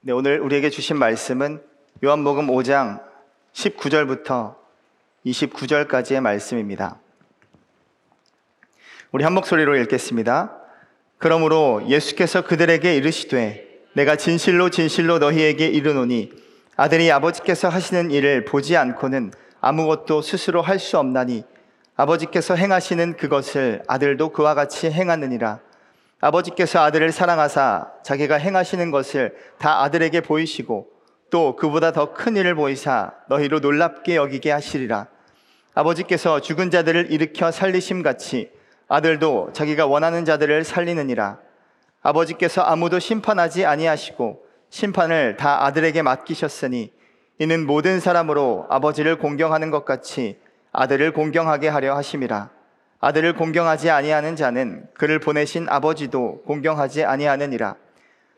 네, 오늘 우리에게 주신 말씀은 요한복음 5장 19절부터 29절까지의 말씀입니다. 우리 한 목소리로 읽겠습니다. 그러므로 예수께서 그들에게 이르시되 내가 진실로 진실로 너희에게 이르노니 아들이 아버지께서 하시는 일을 보지 않고는 아무것도 스스로 할 수 없나니 아버지께서 행하시는 그것을 아들도 그와 같이 행하느니라. 아버지께서 아들을 사랑하사 자기가 행하시는 것을 다 아들에게 보이시고 또 그보다 더 큰 일을 보이사 너희로 놀랍게 여기게 하시리라. 아버지께서 죽은 자들을 일으켜 살리심 같이 아들도 자기가 원하는 자들을 살리느니라. 아버지께서 아무도 심판하지 아니하시고 심판을 다 아들에게 맡기셨으니 이는 모든 사람으로 아버지를 공경하는 것 같이 아들을 공경하게 하려 하심이라. 아들을 공경하지 아니하는 자는 그를 보내신 아버지도 공경하지 아니하느니라.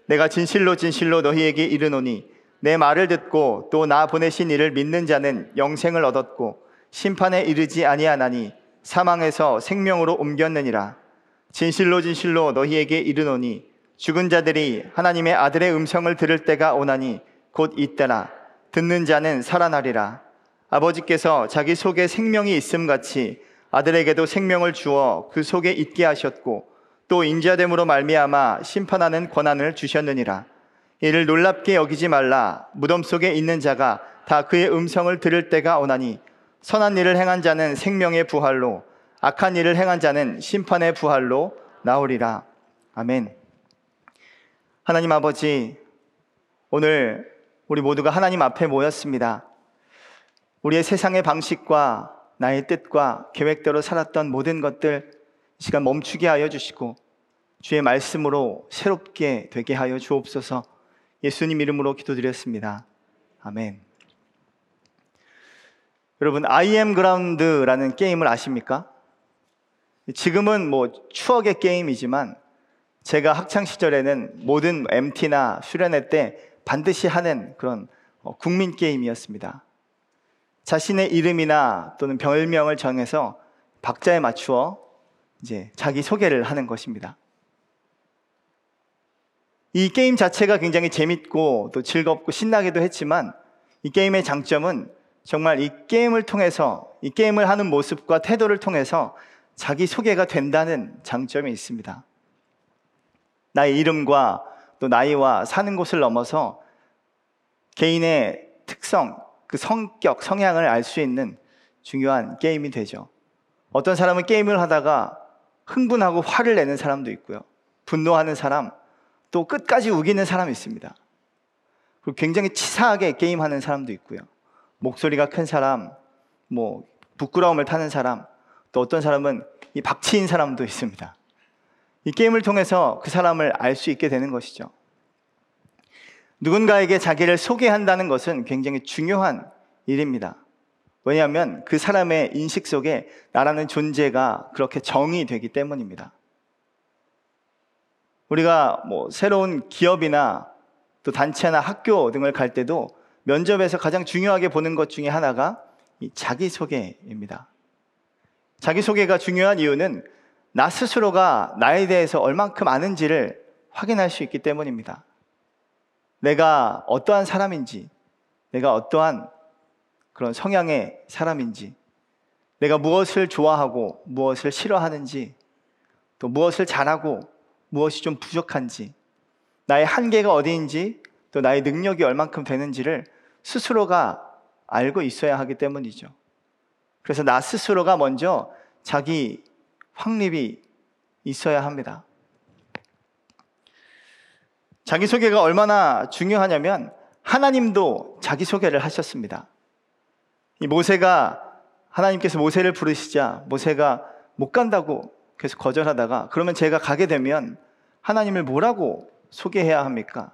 내가 진실로 진실로 너희에게 이르노니 내 말을 듣고 또 나 보내신 이를 믿는 자는 영생을 얻었고 심판에 이르지 아니하나니 사망에서 생명으로 옮겼느니라. 진실로 진실로 너희에게 이르노니 죽은 자들이 하나님의 아들의 음성을 들을 때가 오나니 곧 이때라. 듣는 자는 살아나리라. 아버지께서 자기 속에 생명이 있음 같이 아들에게도 생명을 주어 그 속에 있게 하셨고 또 인자됨으로 말미암아 심판하는 권한을 주셨느니라. 이를 놀랍게 여기지 말라. 무덤 속에 있는 자가 다 그의 음성을 들을 때가 오나니 선한 일을 행한 자는 생명의 부활로 악한 일을 행한 자는 심판의 부활로 나오리라. 아멘. 하나님 아버지, 오늘 우리 모두가 하나님 앞에 모였습니다. 우리의 세상의 방식과 나의 뜻과 계획대로 살았던 모든 것들 이 시간 멈추게 하여 주시고 주의 말씀으로 새롭게 되게 하여 주옵소서 예수님 이름으로 기도드렸습니다. 아멘. 여러분, I am ground라는 게임을 아십니까? 지금은 뭐 추억의 게임이지만 제가 학창 시절에는 모든 MT나 수련회 때 반드시 하는 그런 어, 국민 게임이었습니다. 자신의 이름이나 또는 별명을 정해서 박자에 맞추어 이제 자기 소개를 하는 것입니다. 이 게임 자체가 굉장히 재밌고 또 즐겁고 신나기도 했지만 이 게임의 장점은 정말 이 게임을 통해서 이 게임을 하는 모습과 태도를 통해서 자기 소개가 된다는 장점이 있습니다. 나의 이름과 또 나이와 사는 곳을 넘어서 개인의 특성, 그 성격, 성향을 알 수 있는 중요한 게임이 되죠. 어떤 사람은 게임을 하다가 흥분하고 화를 내는 사람도 있고요. 분노하는 사람, 또 끝까지 우기는 사람이 있습니다. 그리고 굉장히 치사하게 게임하는 사람도 있고요. 목소리가 큰 사람, 뭐 부끄러움을 타는 사람, 또 어떤 사람은 이 박치인 사람도 있습니다. 이 게임을 통해서 그 사람을 알 수 있게 되는 것이죠. 누군가에게 자기를 소개한다는 것은 굉장히 중요한 일입니다. 왜냐하면 그 사람의 인식 속에 나라는 존재가 그렇게 정의되기 때문입니다. 우리가 뭐 새로운 기업이나 또 단체나 학교 등을 갈 때도 면접에서 가장 중요하게 보는 것 중에 하나가 이 자기소개입니다. 자기소개가 중요한 이유는 나 스스로가 나에 대해서 얼만큼 아는지를 확인할 수 있기 때문입니다. 내가 어떠한 사람인지, 내가 어떠한 그런 성향의 사람인지, 내가 무엇을 좋아하고 무엇을 싫어하는지, 또 무엇을 잘하고 무엇이 좀 부족한지, 나의 한계가 어디인지, 또 나의 능력이 얼만큼 되는지를 스스로가 알고 있어야 하기 때문이죠. 그래서 나 스스로가 먼저 자기 확립이 있어야 합니다. 자기소개가 얼마나 중요하냐면 하나님도 자기소개를 하셨습니다. 이 모세가 하나님께서 모세를 부르시자 모세가 못 간다고 계속 거절하다가 그러면 제가 가게 되면 하나님을 뭐라고 소개해야 합니까?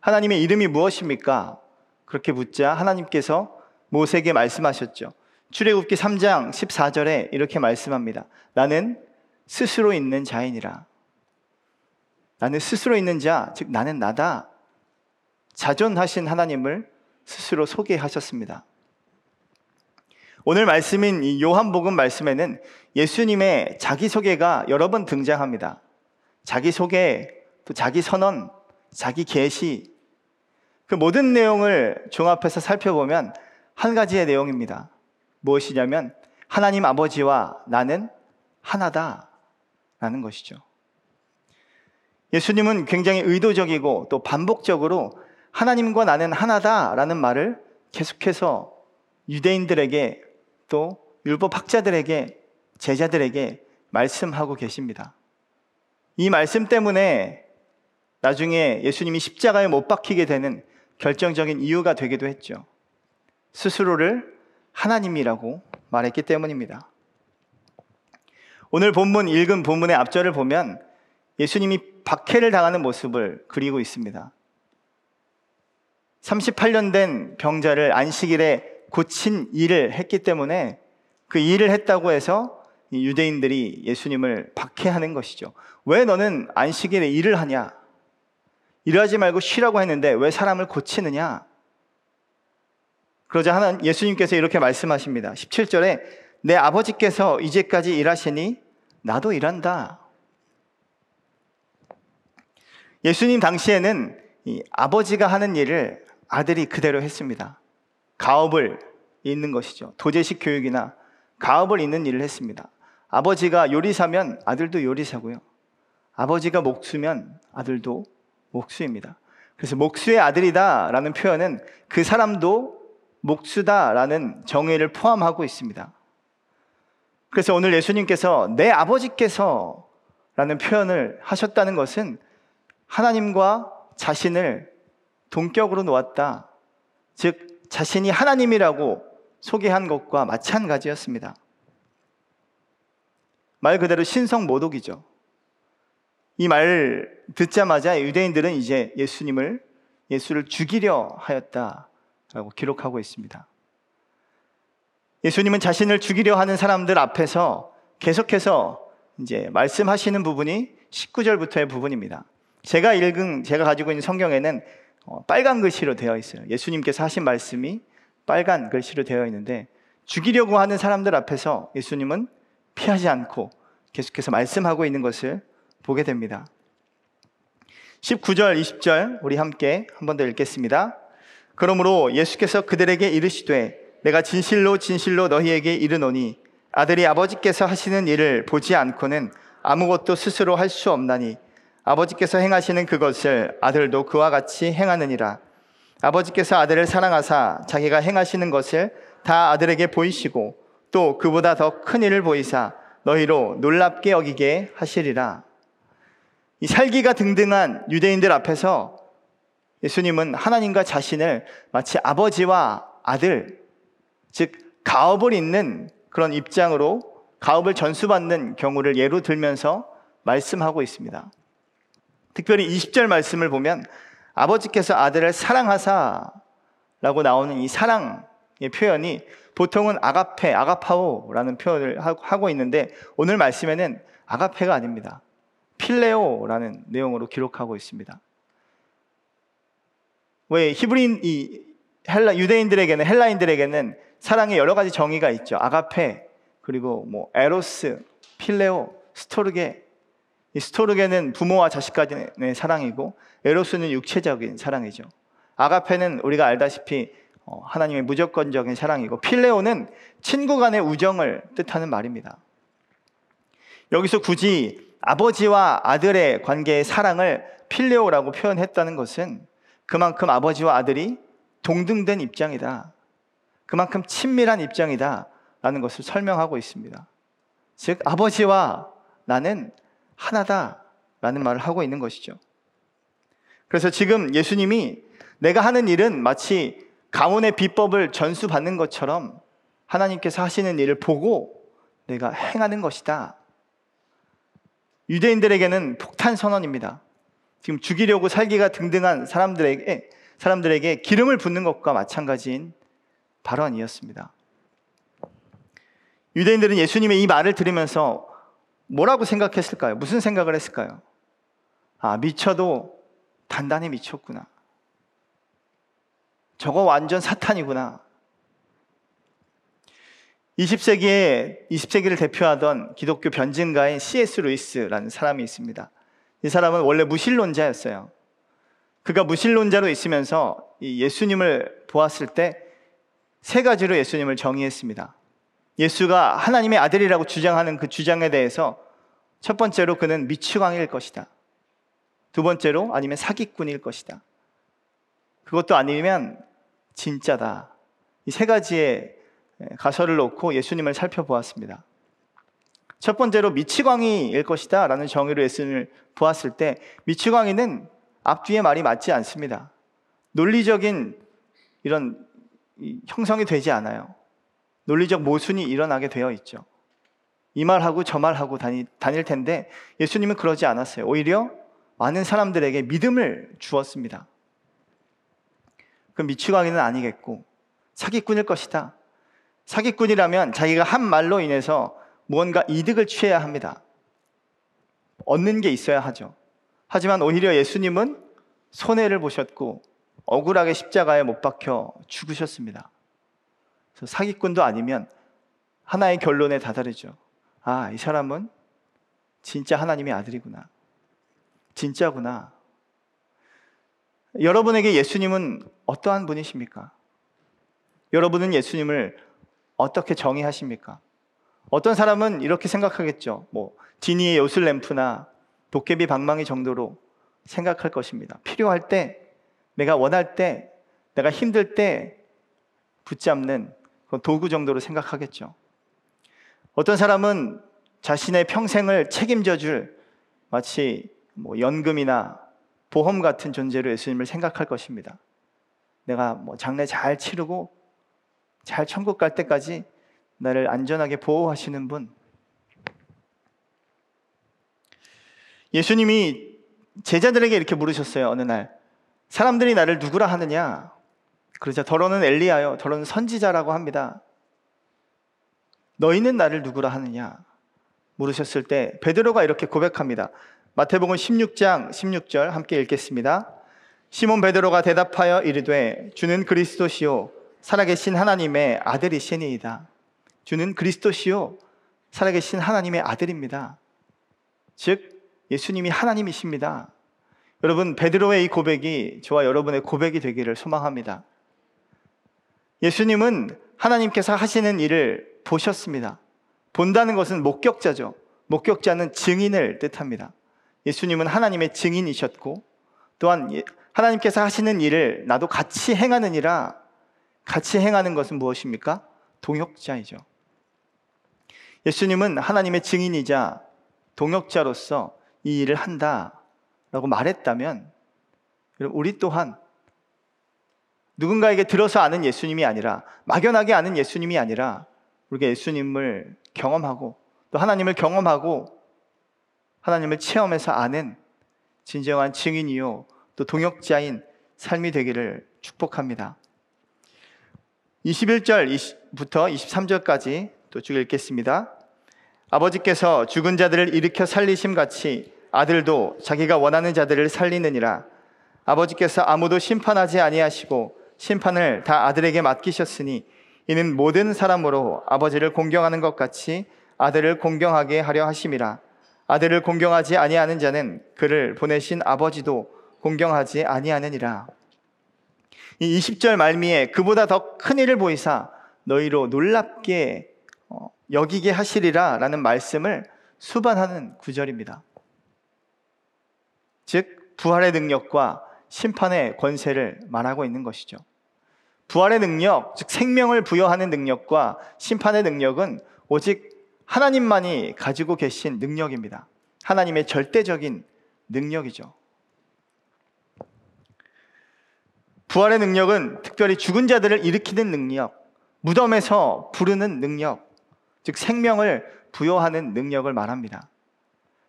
하나님의 이름이 무엇입니까? 그렇게 묻자 하나님께서 모세에게 말씀하셨죠. 출애굽기 3장 14절에 이렇게 말씀합니다. 나는 스스로 있는 자인이라. 나는 스스로 있는 자, 즉 나는 나다. 자존하신 하나님을 스스로 소개하셨습니다. 오늘 말씀인 이 요한복음 말씀에는 예수님의 자기소개가 여러 번 등장합니다. 자기소개, 또 자기 선언, 자기 계시. 그 모든 내용을 종합해서 살펴보면 한 가지의 내용입니다. 무엇이냐면 하나님 아버지와 나는 하나다 라는 것이죠. 예수님은 굉장히 의도적이고 또 반복적으로 하나님과 나는 하나다 라는 말을 계속해서 유대인들에게 또 율법 학자들에게 제자들에게 말씀하고 계십니다. 이 말씀 때문에 나중에 예수님이 십자가에 못 박히게 되는 결정적인 이유가 되기도 했죠. 스스로를 하나님이라고 말했기 때문입니다. 오늘 본문 읽은 본문의 앞절을 보면 예수님이 박해를 당하는 모습을 그리고 있습니다. 38년 된 병자를 안식일에 고친 일을 했기 때문에 그 일을 했다고 해서 유대인들이 예수님을 박해하는 것이죠. 왜 너는 안식일에 일을 하냐? 일하지 말고 쉬라고 했는데 왜 사람을 고치느냐? 그러자 하나 예수님께서 이렇게 말씀하십니다. 17절에 내 아버지께서 이제까지 일하시니 나도 일한다. 예수님 당시에는 아버지가 하는 일을 아들이 그대로 했습니다. 가업을 잇는 것이죠. 도제식 교육이나 가업을 잇는 일을 했습니다. 아버지가 요리사면 아들도 요리사고요. 아버지가 목수면 아들도 목수입니다. 그래서 목수의 아들이다라는 표현은 그 사람도 목수다라는 정의를 포함하고 있습니다. 그래서 오늘 예수님께서 내 아버지께서 라는 표현을 하셨다는 것은 하나님과 자신을 동격으로 놓았다. 즉, 자신이 하나님이라고 소개한 것과 마찬가지였습니다. 말 그대로 신성 모독이죠. 이 말 듣자마자 유대인들은 이제 예수님을 예수를 죽이려 하였다라고 기록하고 있습니다. 예수님은 자신을 죽이려 하는 사람들 앞에서 계속해서 이제 말씀하시는 부분이 19절부터의 부분입니다. 제가 읽은 제가 가지고 있는 성경에는 어, 빨간 글씨로 되어 있어요. 예수님께서 하신 말씀이 빨간 글씨로 되어 있는데 죽이려고 하는 사람들 앞에서 예수님은 피하지 않고 계속해서 말씀하고 있는 것을 보게 됩니다. 19절, 20절 우리 함께 한 번 더 읽겠습니다. 그러므로 예수께서 그들에게 이르시되 내가 진실로 진실로 너희에게 이르노니 아들이 아버지께서 하시는 일을 보지 않고는 아무것도 스스로 할 수 없나니 아버지께서 행하시는 그것을 아들도 그와 같이 행하느니라. 아버지께서 아들을 사랑하사 자기가 행하시는 것을 다 아들에게 보이시고 또 그보다 더 큰 일을 보이사 너희로 놀랍게 여기게 하시리라. 이 살기가 등등한 유대인들 앞에서 예수님은 하나님과 자신을 마치 아버지와 아들, 즉 가업을 잇는 그런 입장으로 가업을 전수받는 경우를 예로 들면서 말씀하고 있습니다. 특별히 20절 말씀을 보면 아버지께서 아들을 사랑하사 라고 나오는 이 사랑의 표현이 보통은 아가페, 아가파오라는 표현을 하고 있는데 오늘 말씀에는 아가페가 아닙니다. 필레오라는 내용으로 기록하고 있습니다. 왜 히브리인 이 헬라 유대인들에게는 헬라인들에게는 사랑의 여러 가지 정의가 있죠. 아가페 그리고 뭐 에로스, 필레오, 스토르게. 이 스토르게는 부모와 자식 간의 사랑이고 에로스는 육체적인 사랑이죠. 아가페는 우리가 알다시피 어, 하나님의 무조건적인 사랑이고 필레오는 친구 간의 우정을 뜻하는 말입니다. 여기서 굳이 아버지와 아들의 관계의 사랑을 필레오라고 표현했다는 것은 그만큼 아버지와 아들이 동등된 입장이다. 그만큼 친밀한 입장이다. 라는 것을 설명하고 있습니다. 즉, 아버지와 나는 하나다. 라는 말을 하고 있는 것이죠. 그래서 지금 예수님이 내가 하는 일은 마치 가문의 비법을 전수받는 것처럼 하나님께서 하시는 일을 보고 내가 행하는 것이다. 유대인들에게는 폭탄 선언입니다. 지금 죽이려고 살기가 등등한 사람들에게 사람들에게 기름을 붓는 것과 마찬가지인 발언이었습니다. 유대인들은 예수님의 이 말을 들으면서 뭐라고 생각했을까요? 무슨 생각을 했을까요? 아, 미쳐도 단단히 미쳤구나. 저거 완전 사탄이구나. 20세기에 20세기를 대표하던 기독교 변증가인 C.S. 루이스라는 사람이 있습니다. 이 사람은 원래 무신론자였어요. 그가 무신론자로 있으면서 이 예수님을 보았을 때 세 가지로 예수님을 정의했습니다. 예수가 하나님의 아들이라고 주장하는 그 주장에 대해서 첫 번째로 그는 미치광일 것이다. 두 번째로 아니면 사기꾼일 것이다. 그것도 아니면 진짜다. 이 세 가지의 가설을 놓고 예수님을 살펴보았습니다. 첫 번째로 미치광이일 것이다 라는 정의로 예수님을 보았을 때 미치광이는 앞뒤의 말이 맞지 않습니다. 논리적인 이런 형성이 되지 않아요. 논리적 모순이 일어나게 되어 있죠. 이 말하고 저 말하고 다니, 다닐 텐데 예수님은 그러지 않았어요. 오히려 많은 사람들에게 믿음을 주었습니다. 그 미치광이는 아니겠고 사기꾼일 것이다. 사기꾼이라면 자기가 한 말로 인해서 무언가 이득을 취해야 합니다. 얻는 게 있어야 하죠. 하지만 오히려 예수님은 손해를 보셨고 억울하게 십자가에 못 박혀 죽으셨습니다. 사기꾼도 아니면 하나의 결론에 다다르죠. 아, 이 사람은 진짜 하나님의 아들이구나. 진짜구나. 여러분에게 예수님은 어떠한 분이십니까? 여러분은 예수님을 어떻게 정의하십니까? 어떤 사람은 이렇게 생각하겠죠. 뭐, 디니의 요술램프나 도깨비 방망이 정도로 생각할 것입니다. 필요할 때 내가 원할 때, 내가 힘들 때 붙잡는 도구 정도로 생각하겠죠. 어떤 사람은 자신의 평생을 책임져 줄 마치 뭐 연금이나 보험 같은 존재로 예수님을 생각할 것입니다. 내가 뭐 장례 잘 치르고 잘 천국 갈 때까지 나를 안전하게 보호하시는 분. 예수님이 제자들에게 이렇게 물으셨어요. 어느 날. 사람들이 나를 누구라 하느냐? 그러자 더러는 엘리야요. 더러는 선지자라고 합니다. 너희는 나를 누구라 하느냐? 물으셨을 때 베드로가 이렇게 고백합니다. 마태복음 16장 16절 함께 읽겠습니다. 시몬 베드로가 대답하여 이르되 주는 그리스도시요 살아계신 하나님의 아들이시니이다. 주는 그리스도시요 살아계신 하나님의 아들입니다. 즉 예수님이 하나님이십니다. 여러분, 베드로의 이 고백이 저와 여러분의 고백이 되기를 소망합니다. 예수님은 하나님께서 하시는 일을 보셨습니다. 본다는 것은 목격자죠. 목격자는 증인을 뜻합니다. 예수님은 하나님의 증인이셨고, 또한 예, 하나님께서 하시는 일을 나도 같이 행하느니라, 같이 행하는 것은 무엇입니까? 동역자이죠. 예수님은 하나님의 증인이자 동역자로서 이 일을 한다. 라고 말했다면 우리 또한 누군가에게 들어서 아는 예수님이 아니라 막연하게 아는 예수님이 아니라 우리가 예수님을 경험하고 또 하나님을 경험하고 하나님을 체험해서 아는 진정한 증인이요 또 동역자인 삶이 되기를 축복합니다. 21절부터 23절까지 또 쭉 읽겠습니다. 아버지께서 죽은 자들을 일으켜 살리심 같이 아들도 자기가 원하는 자들을 살리느니라. 아버지께서 아무도 심판하지 아니하시고 심판을 다 아들에게 맡기셨으니 이는 모든 사람으로 아버지를 공경하는 것 같이 아들을 공경하게 하려 하심이라. 아들을 공경하지 아니하는 자는 그를 보내신 아버지도 공경하지 아니하느니라. 이 20절 말미에 그보다 더 큰 일을 보이사 너희로 놀랍게 어, 여기게 하시리라 라는 말씀을 수반하는 구절입니다. 즉 부활의 능력과 심판의 권세를 말하고 있는 것이죠. 부활의 능력, 즉 생명을 부여하는 능력과 심판의 능력은 오직 하나님만이 가지고 계신 능력입니다. 하나님의 절대적인 능력이죠. 부활의 능력은 특별히 죽은 자들을 일으키는 능력, 무덤에서 부르는 능력, 즉 생명을 부여하는 능력을 말합니다.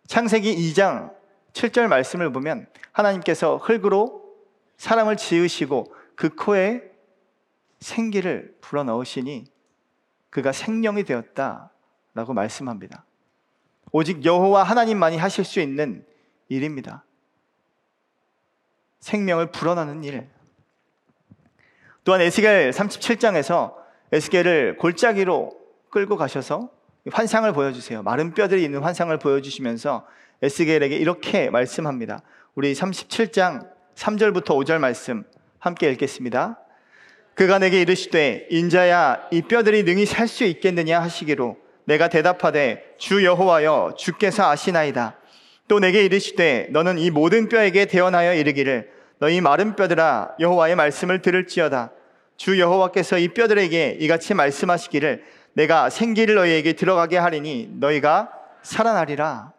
창세기 2장 7절 말씀을 보면 하나님께서 흙으로 사람을 지으시고 그 코에 생기를 불어넣으시니 그가 생명이 되었다 라고 말씀합니다. 오직 여호와 하나님만이 하실 수 있는 일입니다. 생명을 불어넣는 일. 또한 에스겔 37장에서 에스겔을 골짜기로 끌고 가셔서 환상을 보여주세요. 마른 뼈들이 있는 환상을 보여주시면서 에스겔에게 이렇게 말씀합니다. 우리 37장 3절부터 5절 말씀 함께 읽겠습니다. 그가 내게 이르시되 인자야 이 뼈들이 능히 살 수 있겠느냐 하시기로 내가 대답하되 주 여호와여 주께서 아시나이다. 또 내게 이르시되 너는 이 모든 뼈에게 대언하여 이르기를 너희 마른 뼈들아 여호와의 말씀을 들을지어다. 주 여호와께서 이 뼈들에게 이같이 말씀하시기를 내가 생기를 너희에게 들어가게 하리니 너희가 살아나리라.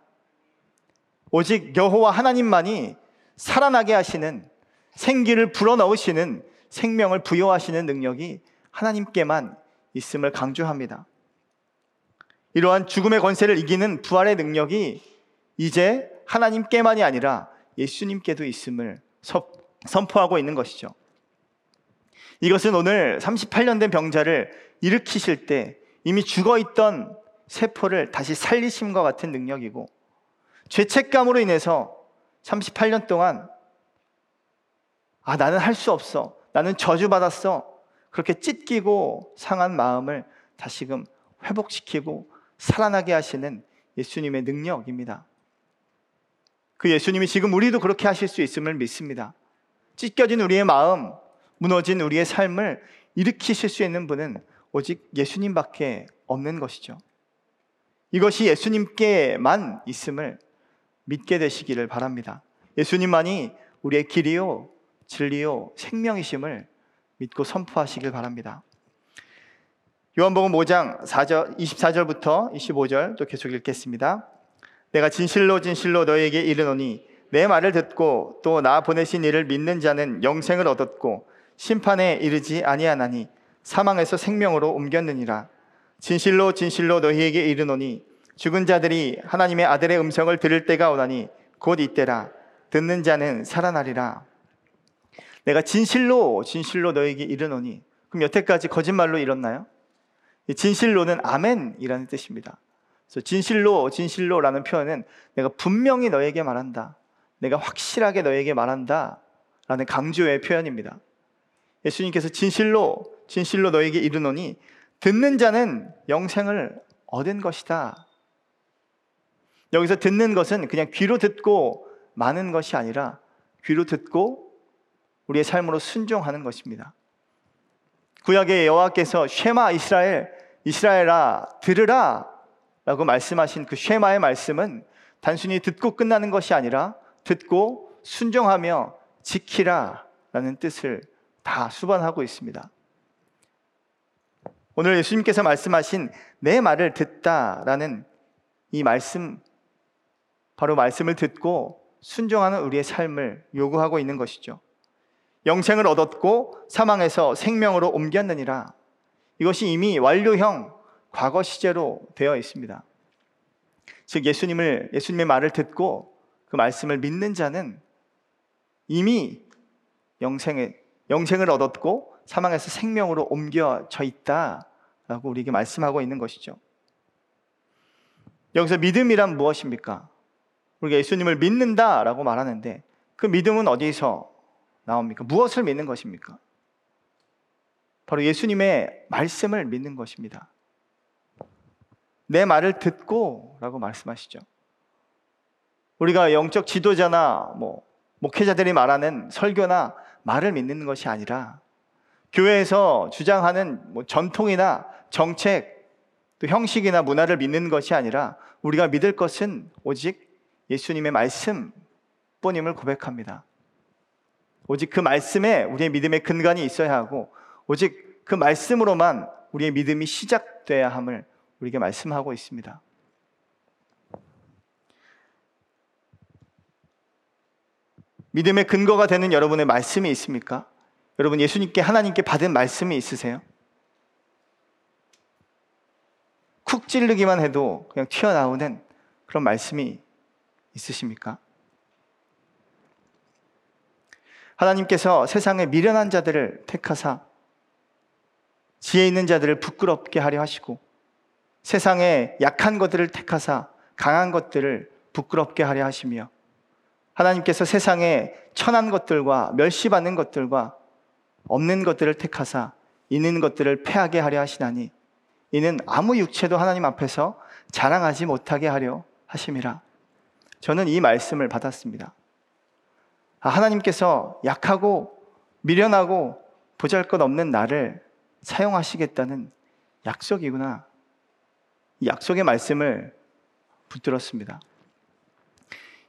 오직 여호와 하나님만이 살아나게 하시는 생기를 불어넣으시는 생명을 부여하시는 능력이 하나님께만 있음을 강조합니다. 이러한 죽음의 권세를 이기는 부활의 능력이 이제 하나님께만이 아니라 예수님께도 있음을 선포하고 있는 것이죠. 이것은 오늘 38년 된 병자를 일으키실 때 이미 죽어 있던 세포를 다시 살리심과 같은 능력이고 죄책감으로 인해서 38년 동안 아, 나는 할 수 없어. 나는 저주받았어. 그렇게 찢기고 상한 마음을 다시금 회복시키고 살아나게 하시는 예수님의 능력입니다. 그 예수님이 지금 우리도 그렇게 하실 수 있음을 믿습니다. 찢겨진 우리의 마음, 무너진 우리의 삶을 일으키실 수 있는 분은 오직 예수님밖에 없는 것이죠. 이것이 예수님께만 있음을 믿게 되시기를 바랍니다. 예수님만이 우리의 길이요, 진리요, 생명이심을 믿고 선포하시길 바랍니다. 요한복음 5장 4절, 24절부터 25절 또 계속 읽겠습니다. 내가 진실로 진실로 너에게 이르노니 내 말을 듣고 또 나 보내신 이를 믿는 자는 영생을 얻었고 심판에 이르지 아니하나니 사망에서 생명으로 옮겼느니라. 진실로 진실로 너희에게 이르노니 죽은 자들이 하나님의 아들의 음성을 들을 때가 오나니 곧 이때라. 듣는 자는 살아나리라. 내가 진실로 진실로 너에게 이르노니 그럼 여태까지 거짓말로 이뤘나요? 진실로는 아멘이라는 뜻입니다. 그래서 진실로 진실로라는 표현은 내가 분명히 너에게 말한다. 내가 확실하게 너에게 말한다. 라는 강조의 표현입니다. 예수님께서 진실로 진실로 너에게 이르노니 듣는 자는 영생을 얻은 것이다. 여기서 듣는 것은 그냥 귀로 듣고 많은 것이 아니라 귀로 듣고 우리의 삶으로 순종하는 것입니다. 구약의 여호와께서 쉐마 이스라엘 이스라엘아 들으라 라고 말씀하신 그 쉐마의 말씀은 단순히 듣고 끝나는 것이 아니라 듣고 순종하며 지키라 라는 뜻을 다 수반하고 있습니다. 오늘 예수님께서 말씀하신 내 말을 듣다라는 이 말씀, 바로 말씀을 듣고 순종하는 우리의 삶을 요구하고 있는 것이죠. 영생을 얻었고 사망에서 생명으로 옮겼느니라. 이것이 이미 완료형 과거 시제로 되어 있습니다. 즉 예수님을 예수님의 말을 듣고 그 말씀을 믿는 자는 이미 영생에 영생을 얻었고 사망에서 생명으로 옮겨져 있다라고 우리에게 말씀하고 있는 것이죠. 여기서 믿음이란 무엇입니까? 우리가 예수님을 믿는다라고 말하는데 그 믿음은 어디서 나옵니까? 무엇을 믿는 것입니까? 바로 예수님의 말씀을 믿는 것입니다. 내 말을 듣고 라고 말씀하시죠. 우리가 영적 지도자나 뭐 목회자들이 말하는 설교나 말을 믿는 것이 아니라 교회에서 주장하는 뭐 전통이나 정책 또 형식이나 문화를 믿는 것이 아니라 우리가 믿을 것은 오직 예수님의 말씀뿐임을 고백합니다. 오직 그 말씀에 우리의 믿음의 근간이 있어야 하고 오직 그 말씀으로만 우리의 믿음이 시작돼야 함을 우리에게 말씀하고 있습니다. 믿음의 근거가 되는 여러분의 말씀이 있습니까? 여러분 예수님께 하나님께 받은 말씀이 있으세요? 쿡 찌르기만 해도 그냥 튀어나오는 그런 말씀이 있으십니까? 하나님께서 세상의 미련한 자들을 택하사 지혜 있는 자들을 부끄럽게 하려 하시고 세상의 약한 것들을 택하사 강한 것들을 부끄럽게 하려 하시며 하나님께서 세상의 천한 것들과 멸시받는 것들과 없는 것들을 택하사 있는 것들을 패하게 하려 하시나니 이는 아무 육체도 하나님 앞에서 자랑하지 못하게 하려 하심이라. 저는 이 말씀을 받았습니다. 아, 하나님께서 약하고 미련하고 보잘 것 없는 나를 사용하시겠다는 약속이구나. 이 약속의 말씀을 붙들었습니다.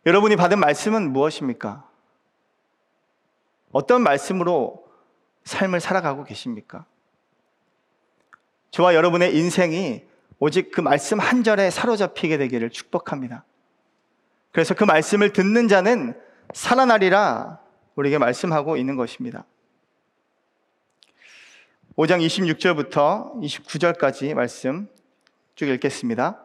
여러분이 받은 말씀은 무엇입니까? 어떤 말씀으로 삶을 살아가고 계십니까? 저와 여러분의 인생이 오직 그 말씀 한 절에 사로잡히게 되기를 축복합니다. 그래서 그 말씀을 듣는 자는 살아나리라 우리에게 말씀하고 있는 것입니다. 5장 26절부터 29절까지 말씀 쭉 읽겠습니다.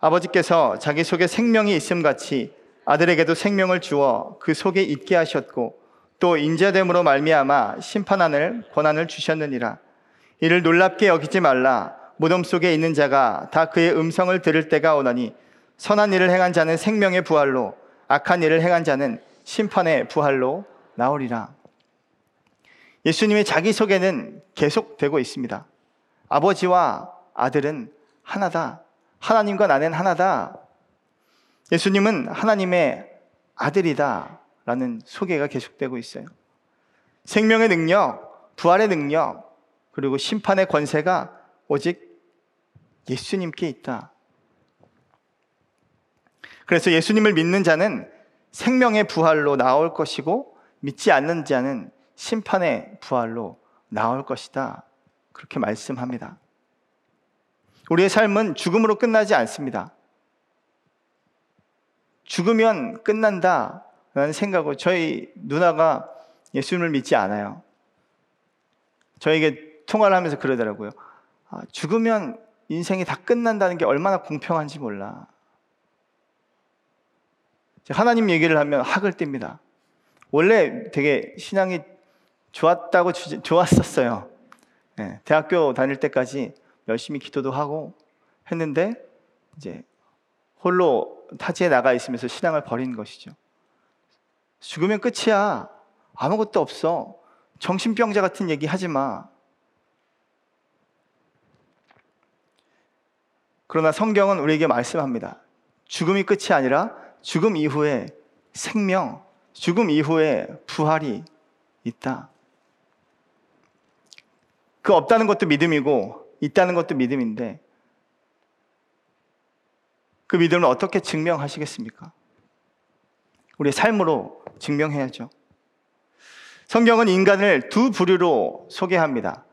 아버지께서 자기 속에 생명이 있음 같이 아들에게도 생명을 주어 그 속에 있게 하셨고 또 인자됨으로 말미암아 심판하는 권한을 주셨느니라. 이를 놀랍게 여기지 말라. 무덤 속에 있는 자가 다 그의 음성을 들을 때가 오나니 선한 일을 행한 자는 생명의 부활로 악한 일을 행한 자는 심판의 부활로 나오리라. 예수님의 자기 소개는 계속되고 있습니다. 아버지와 아들은 하나다. 하나님과 나는 하나다. 예수님은 하나님의 아들이다. 라는 소개가 계속되고 있어요. 생명의 능력, 부활의 능력, 그리고 심판의 권세가 오직 예수님께 있다. 그래서 예수님을 믿는 자는 생명의 부활로 나올 것이고 믿지 않는 자는 심판의 부활로 나올 것이다. 그렇게 말씀합니다. 우리의 삶은 죽음으로 끝나지 않습니다. 죽으면 끝난다. 라는 생각으로 저희 누나가 예수님을 믿지 않아요. 저에게 통화를 하면서 그러더라고요. 아, 죽으면 인생이 다 끝난다는 게 얼마나 공평한지 몰라. 하나님 얘기를 하면 학을 띱니다. 원래 되게 신앙이 좋았다고 주, 좋았었어요. 네, 대학교 다닐 때까지 열심히 기도도 하고 했는데 이제 홀로 타지에 나가 있으면서 신앙을 버린 것이죠. 죽으면 끝이야. 아무것도 없어. 정신병자 같은 얘기 하지 마. 그러나 성경은 우리에게 말씀합니다. 죽음이 끝이 아니라 죽음 이후에 생명, 죽음 이후에 부활이 있다. 그 없다는 것도 믿음이고 있다는 것도 믿음인데 그 믿음을 어떻게 증명하시겠습니까? 우리의 삶으로 증명해야죠. 성경은 인간을 두 부류로 소개합니다.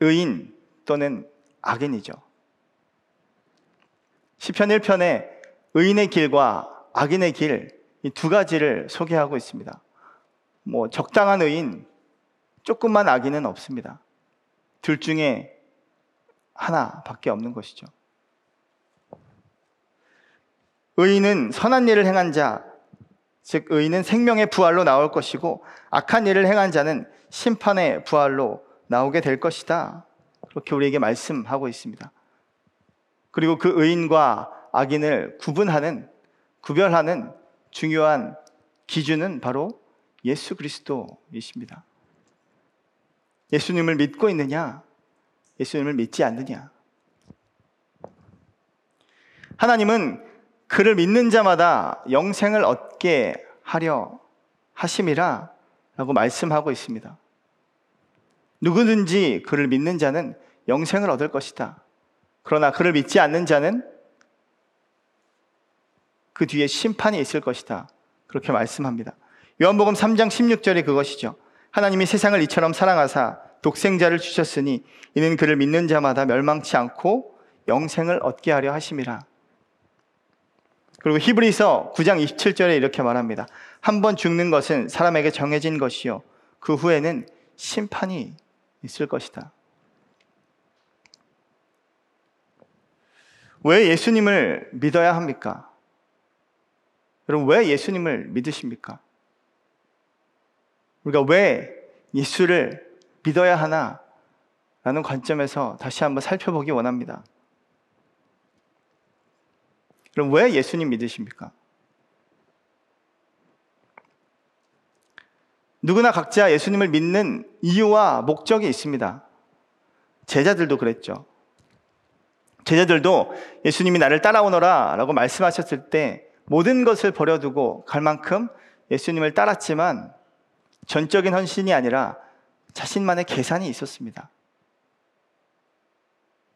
의인 또는 악인이죠. 시편 1편에 의인의 길과 악인의 길 이 두 가지를 소개하고 있습니다. 뭐 적당한 의인, 조금만 악인은 없습니다. 둘 중에 하나밖에 없는 것이죠. 의인은 선한 일을 행한 자, 즉 의인은 생명의 부활로 나올 것이고 악한 일을 행한 자는 심판의 부활로 나오게 될 것이다. 그렇게 우리에게 말씀하고 있습니다. 그리고 그 의인과 악인을 구분하는 구별하는 중요한 기준은 바로 예수 그리스도이십니다. 예수님을 믿고 있느냐? 예수님을 믿지 않느냐? 하나님은 그를 믿는 자마다 영생을 얻게 하려 하심이라 라고 말씀하고 있습니다. 누구든지 그를 믿는 자는 영생을 얻을 것이다. 그러나 그를 믿지 않는 자는 그 뒤에 심판이 있을 것이다. 그렇게 말씀합니다. 요한복음 3장 16절이 그것이죠. 하나님이 세상을 이처럼 사랑하사 독생자를 주셨으니 이는 그를 믿는 자마다 멸망치 않고 영생을 얻게 하려 하심이라. 그리고 히브리서 9장 27절에 이렇게 말합니다. 한 번 죽는 것은 사람에게 정해진 것이요. 그 후에는 심판이 있을 것이다. 왜 예수님을 믿어야 합니까? 여러분, 왜 예수님을 믿으십니까? 우리가 왜 예수를 믿어야 하나? 라는 관점에서 다시 한번 살펴보기 원합니다. 그럼 왜 예수님 믿으십니까? 누구나 각자 예수님을 믿는 이유와 목적이 있습니다. 제자들도 그랬죠. 제자들도 예수님이 나를 따라오너라 라고 말씀하셨을 때 모든 것을 버려두고 갈 만큼 예수님을 따랐지만 전적인 헌신이 아니라 자신만의 계산이 있었습니다.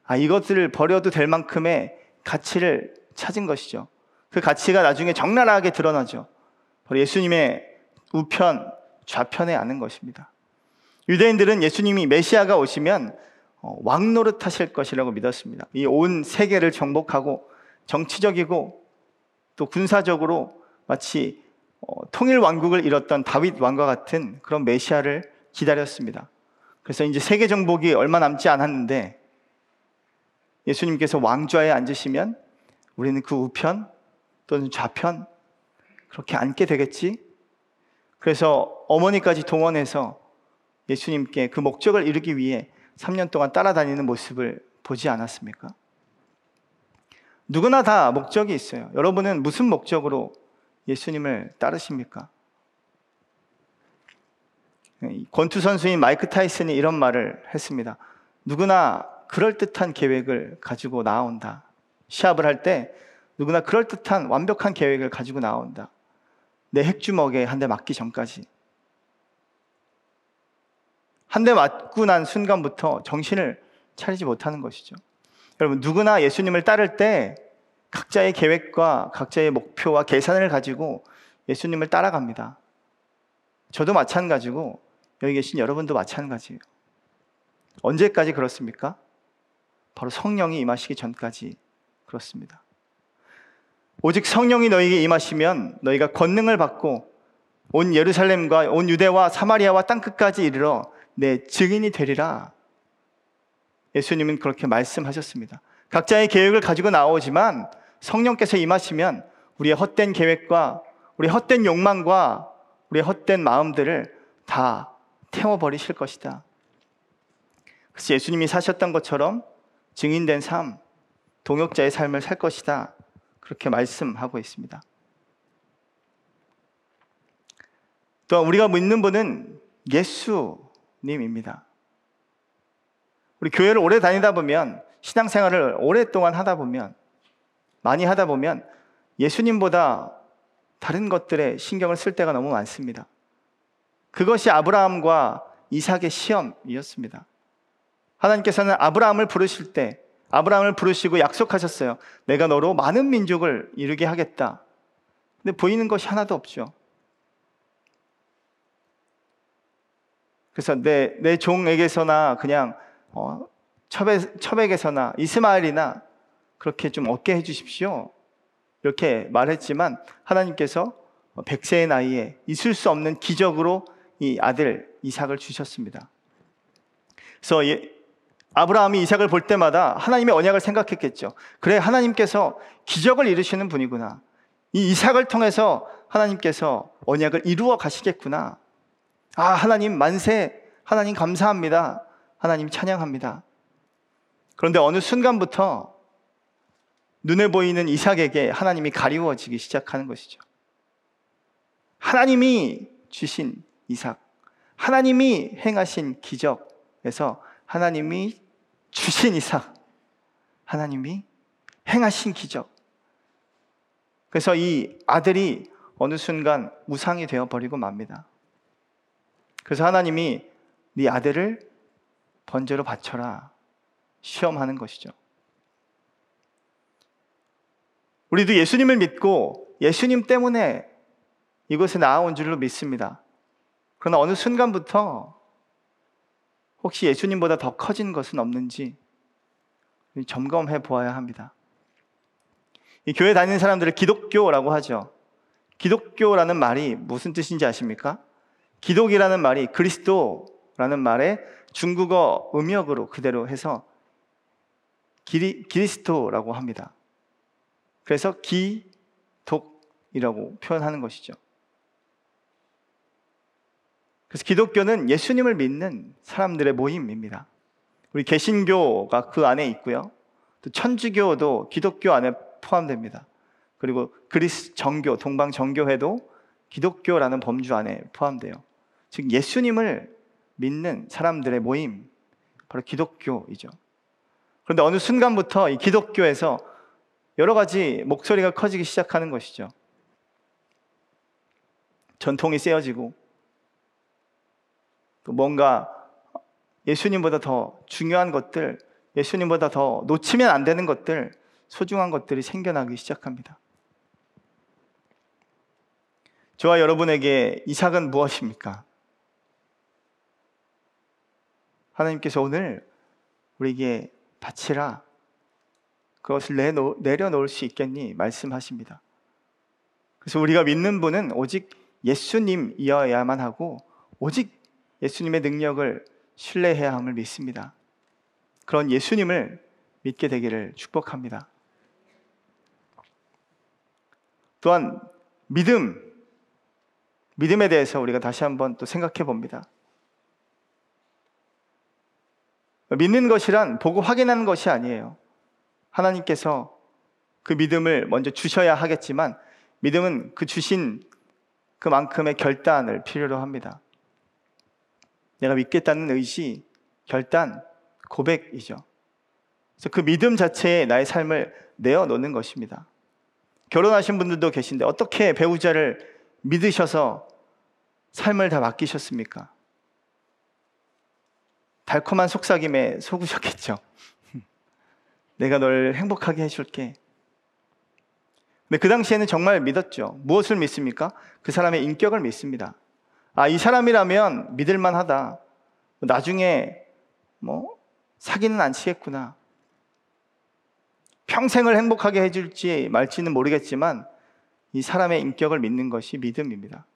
아, 이것들을 버려도 될 만큼의 가치를 찾은 것이죠. 그 가치가 나중에 적나라하게 드러나죠. 바로 예수님의 우편, 좌편에 아는 것입니다. 유대인들은 예수님이 메시아가 오시면 어, 왕 노릇 하실 것이라고 믿었습니다. 이 온 세계를 정복하고 정치적이고 또 군사적으로 마치 어, 통일 왕국을 이뤘던 다윗 왕과 같은 그런 메시아를 기다렸습니다. 그래서 이제 세계 정복이 얼마 남지 않았는데 예수님께서 왕좌에 앉으시면 우리는 그 우편 또는 좌편 그렇게 앉게 되겠지? 그래서 어머니까지 동원해서 예수님께 그 목적을 이루기 위해 3년 동안 따라다니는 모습을 보지 않았습니까? 누구나 다 목적이 있어요. 여러분은 무슨 목적으로 예수님을 따르십니까? 권투 선수인 마이크 타이슨이 이런 말을 했습니다. 누구나 그럴듯한 계획을 가지고 나온다. 시합을 할 때 누구나 그럴듯한 완벽한 계획을 가지고 나온다. 내 핵주먹에 한 대 맞기 전까지. 한 대 맞고 난 순간부터 정신을 차리지 못하는 것이죠. 여러분, 누구나 예수님을 따를 때 각자의 계획과 각자의 목표와 계산을 가지고 예수님을 따라갑니다. 저도 마찬가지고 여기 계신 여러분도 마찬가지예요. 언제까지 그렇습니까? 바로 성령이 임하시기 전까지 그렇습니다. 오직 성령이 너에게 임하시면 너희가 권능을 받고 온 예루살렘과 온 유대와 사마리아와 땅 끝까지 이르러 내 증인이 되리라. 예수님은 그렇게 말씀하셨습니다. 각자의 계획을 가지고 나오지만 성령께서 임하시면 우리의 헛된 계획과 우리의 헛된 욕망과 우리의 헛된 마음들을 다 태워버리실 것이다. 그래서 예수님이 사셨던 것처럼 증인된 삶, 동역자의 삶을 살 것이다. 그렇게 말씀하고 있습니다. 또 우리가 믿는 분은 예수님입니다. 우리 교회를 오래 다니다 보면 신앙생활을 오랫동안 하다 보면 많이 하다 보면 예수님보다 다른 것들에 신경을 쓸 때가 너무 많습니다. 그것이 아브라함과 이삭의 시험이었습니다. 하나님께서는 아브라함을 부르실 때 아브라함을 부르시고 약속하셨어요. 내가 너로 많은 민족을 이루게 하겠다. 근데 보이는 것이 하나도 없죠. 그래서 내, 내 종에게서나 그냥 어, 첩에, 첩에게서나 이스마엘이나 그렇게 좀 얻게 해주십시오. 이렇게 말했지만 하나님께서 백세의 나이에 있을 수 없는 기적으로 이 아들 이삭을 주셨습니다. 그래서 아브라함이 이삭을 볼 때마다 하나님의 언약을 생각했겠죠. 그래, 하나님께서 기적을 이루시는 분이구나. 이 이삭을 통해서 하나님께서 언약을 이루어 가시겠구나. 아, 하나님 만세. 하나님 감사합니다. 하나님 찬양합니다. 그런데 어느 순간부터 눈에 보이는 이삭에게 하나님이 가리워지기 시작하는 것이죠. 하나님이 주신 이삭, 하나님이 행하신 기적에서 하나님이 주신 이삭, 하나님이 행하신 기적. 그래서 이 아들이 어느 순간 우상이 되어 버리고 맙니다. 그래서 하나님이 네 아들을 번제로 바쳐라 시험하는 것이죠. 우리도 예수님을 믿고 예수님 때문에 이곳에 나아온 줄로 믿습니다. 그러나 어느 순간부터 혹시 예수님보다 더 커진 것은 없는지 점검해 보아야 합니다. 이 교회 다니는 사람들을 기독교라고 하죠. 기독교라는 말이 무슨 뜻인지 아십니까? 기독이라는 말이 그리스도라는 말의 중국어 음역으로 그대로 해서 기리, 기리스도라고 합니다. 그래서 기독이라고 표현하는 것이죠. 그래서 기독교는 예수님을 믿는 사람들의 모임입니다. 우리 개신교가 그 안에 있고요. 또 천주교도 기독교 안에 포함됩니다. 그리고 그리스 정교, 동방 정교회도 기독교라는 범주 안에 포함돼요. 즉 예수님을 믿는 사람들의 모임 바로 기독교이죠. 그런데 어느 순간부터 이 기독교에서 여러 가지 목소리가 커지기 시작하는 것이죠. 전통이 세어지고 또 뭔가 예수님보다 더 중요한 것들, 예수님보다 더 놓치면 안 되는 것들, 소중한 것들이 생겨나기 시작합니다. 저와 여러분에게 이삭은 무엇입니까? 하나님께서 오늘 우리에게 바치라 그것을 내놓, 내려놓을 수 있겠니? 말씀하십니다. 그래서 우리가 믿는 분은 오직 예수님이어야만 하고 오직 예수님의 능력을 신뢰해야 함을 믿습니다. 그런 예수님을 믿게 되기를 축복합니다. 또한 믿음, 믿음에 대해서 우리가 다시 한번 또 생각해 봅니다. 믿는 것이란 보고 확인하는 것이 아니에요. 하나님께서 그 믿음을 먼저 주셔야 하겠지만 믿음은 그 주신 그만큼의 결단을 필요로 합니다. 내가 믿겠다는 의지, 결단, 고백이죠. 그래서 그 믿음 자체에 나의 삶을 내어놓는 것입니다. 결혼하신 분들도 계신데 어떻게 배우자를 믿으셔서 삶을 다 맡기셨습니까? 달콤한 속삭임에 속으셨겠죠. 내가 널 행복하게 해줄게. 근데 그 당시에는 정말 믿었죠. 무엇을 믿습니까? 그 사람의 인격을 믿습니다. 아, 이 사람이라면 믿을만 하다. 나중에 뭐 사기는 안 치겠구나. 평생을 행복하게 해줄지 말지는 모르겠지만 이 사람의 인격을 믿는 것이 믿음입니다.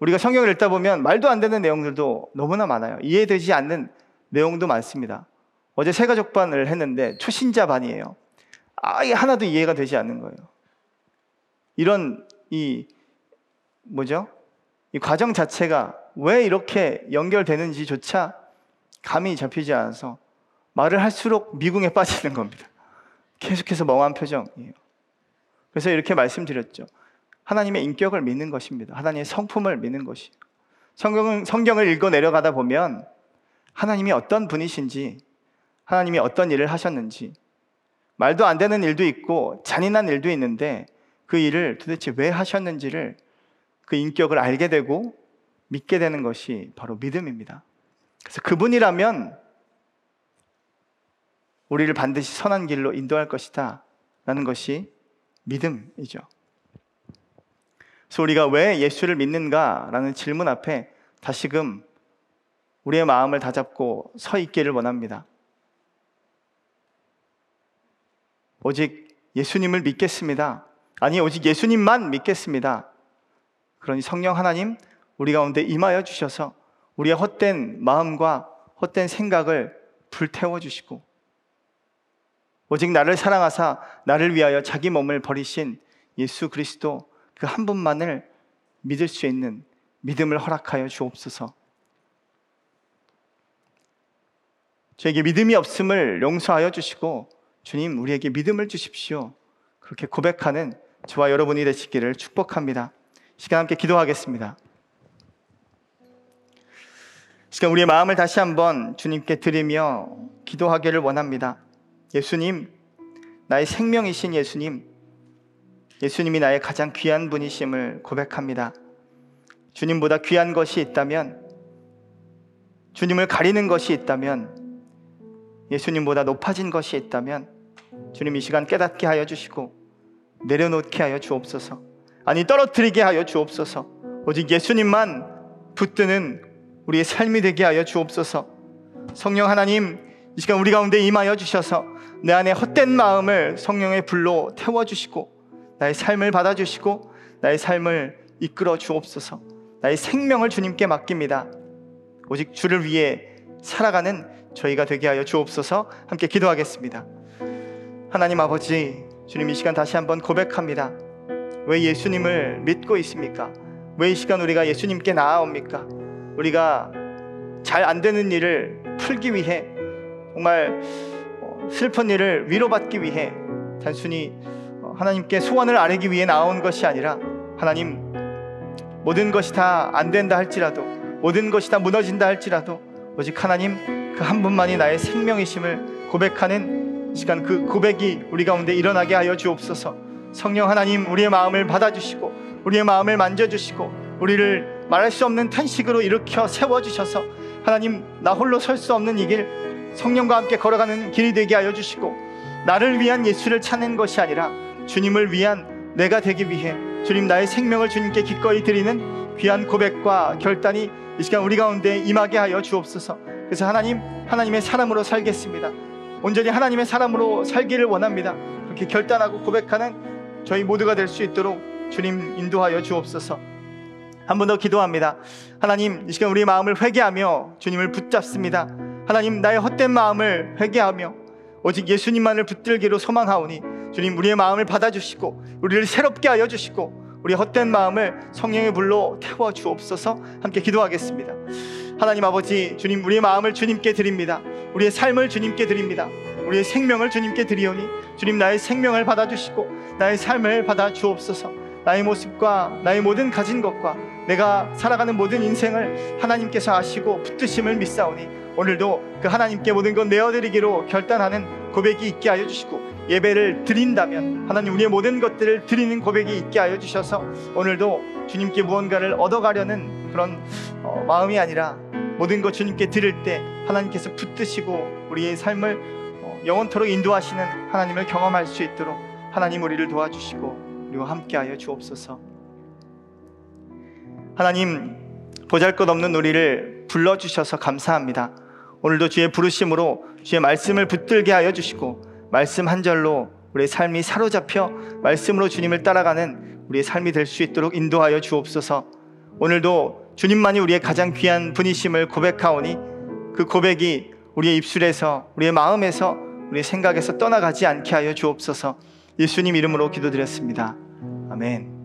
우리가 성경을 읽다 보면 말도 안 되는 내용들도 너무나 많아요. 이해되지 않는 내용도 많습니다. 어제 세가족반을 했는데 초신자 반이에요. 아예 하나도 이해가 되지 않는 거예요. 이런 이 뭐죠? 이 과정 자체가 왜 이렇게 연결되는지조차 감이 잡히지 않아서 말을 할수록 미궁에 빠지는 겁니다. 계속해서 멍한 표정이에요. 그래서 이렇게 말씀드렸죠. 하나님의 인격을 믿는 것입니다. 하나님의 성품을 믿는 것이. 성경, 성경을 읽어 내려가다 보면 하나님이 어떤 분이신지, 하나님이 어떤 일을 하셨는지, 말도 안 되는 일도 있고 잔인한 일도 있는데 그 일을 도대체 왜 하셨는지를 그 인격을 알게 되고 믿게 되는 것이 바로 믿음입니다. 그래서 그분이라면 우리를 반드시 선한 길로 인도할 것이다. 라는 것이 믿음이죠. 그래서 우리가 왜 예수를 믿는가? 라는 질문 앞에 다시금 우리의 마음을 다잡고 서 있기를 원합니다. 오직 예수님을 믿겠습니다. 아니, 오직 예수님만 믿겠습니다. 그러니 성령 하나님, 우리 가운데 임하여 주셔서 우리의 헛된 마음과 헛된 생각을 불태워 주시고 오직 나를 사랑하사 나를 위하여 자기 몸을 버리신 예수 그리스도 그 한 분만을 믿을 수 있는 믿음을 허락하여 주옵소서. 저에게 믿음이 없음을 용서하여 주시고 주님 우리에게 믿음을 주십시오. 그렇게 고백하는 저와 여러분이 되시기를 축복합니다. 시간 함께 기도하겠습니다. 시간 우리의 마음을 다시 한번 주님께 드리며 기도하기를 원합니다. 예수님, 나의 생명이신 예수님, 예수님이 나의 가장 귀한 분이심을 고백합니다. 주님보다 귀한 것이 있다면, 주님을 가리는 것이 있다면, 예수님보다 높아진 것이 있다면, 주님 이 시간 깨닫게 하여 주시고, 내려놓게 하여 주옵소서. 아니, 떨어뜨리게 하여 주옵소서. 오직 예수님만 붙드는 우리의 삶이 되게 하여 주옵소서. 성령 하나님, 이 시간 우리 가운데 임하여 주셔서 내 안에 헛된 마음을 성령의 불로 태워주시고 나의 삶을 받아주시고 나의 삶을 이끌어 주옵소서. 나의 생명을 주님께 맡깁니다. 오직 주를 위해 살아가는 저희가 되게 하여 주옵소서. 함께 기도하겠습니다. 하나님 아버지 주님 이 시간 다시 한번 고백합니다. 왜 예수님을 믿고 있습니까? 왜 이 시간 우리가 예수님께 나아옵니까? 우리가 잘 안 되는 일을 풀기 위해 정말 슬픈 일을 위로받기 위해 단순히 어, 하나님께 소원을 아뢰기 위해 나온 것이 아니라 하나님 모든 것이 다 안 된다 할지라도 모든 것이 다 무너진다 할지라도 오직 하나님 그 한 분만이 나의 생명이심을 고백하는 시간 그 고백이 우리 가운데 일어나게 하여 주옵소서. 성령 하나님 우리의 마음을 받아주시고 우리의 마음을 만져주시고 우리를 말할 수 없는 탄식으로 일으켜 세워주셔서 하나님 나 홀로 설 수 없는 이 길 성령과 함께 걸어가는 길이 되게 하여 주시고 나를 위한 예수를 찾는 것이 아니라 주님을 위한 내가 되기 위해 주님 나의 생명을 주님께 기꺼이 드리는 귀한 고백과 결단이 이 시간 우리 가운데 임하게 하여 주옵소서. 그래서 하나님 하나님의 사람으로 살겠습니다. 온전히 하나님의 사람으로 살기를 원합니다. 그렇게 결단하고 고백하는 저희 모두가 될 수 있도록 주님 인도하여 주옵소서. 한 번 더 기도합니다. 하나님, 이 시간 우리의 마음을 회개하며 주님을 붙잡습니다. 하나님, 나의 헛된 마음을 회개하며 오직 예수님만을 붙들기로 소망하오니 주님 우리의 마음을 받아주시고 우리를 새롭게 하여 주시고 우리의 헛된 마음을 성령의 불로 태워 주옵소서 함께 기도하겠습니다. 하나님 아버지 주님 우리의 마음을 주님께 드립니다. 우리의 삶을 주님께 드립니다. 우리의 생명을 주님께 드리오니 주님 나의 생명을 받아주시고 나의 삶을 받아 주옵소서. 나의 모습과 나의 모든 가진 것과 내가 살아가는 모든 인생을 하나님께서 아시고 붙드심을 믿사오니 오늘도 그 하나님께 모든 것 내어드리기로 결단하는 고백이 있게 하여 주시고 예배를 드린다면 하나님 우리의 모든 것들을 드리는 고백이 있게 하여 주셔서 오늘도 주님께 무언가를 얻어가려는 그런 어, 마음이 아니라 모든 것 주님께 드릴 때 하나님께서 붙드시고 우리의 삶을 어, 영원토록 인도하시는 하나님을 경험할 수 있도록 하나님 우리를 도와주시고 우리와 함께하여 주옵소서. 하나님 보잘것없는 우리를 불러 주셔서 감사합니다. 오늘도 주의 부르심으로 주의 말씀을 붙들게 하여 주시고 말씀 한 절로 우리의 삶이 사로잡혀 말씀으로 주님을 따라가는 우리의 삶이 될 수 있도록 인도하여 주옵소서. 오늘도 주님만이 우리의 가장 귀한 분이심을 고백하오니 그 고백이 우리의 입술에서 우리의 마음에서 우리의 생각에서 떠나가지 않게 하여 주옵소서. 예수님 이름으로 기도드렸습니다. 아멘.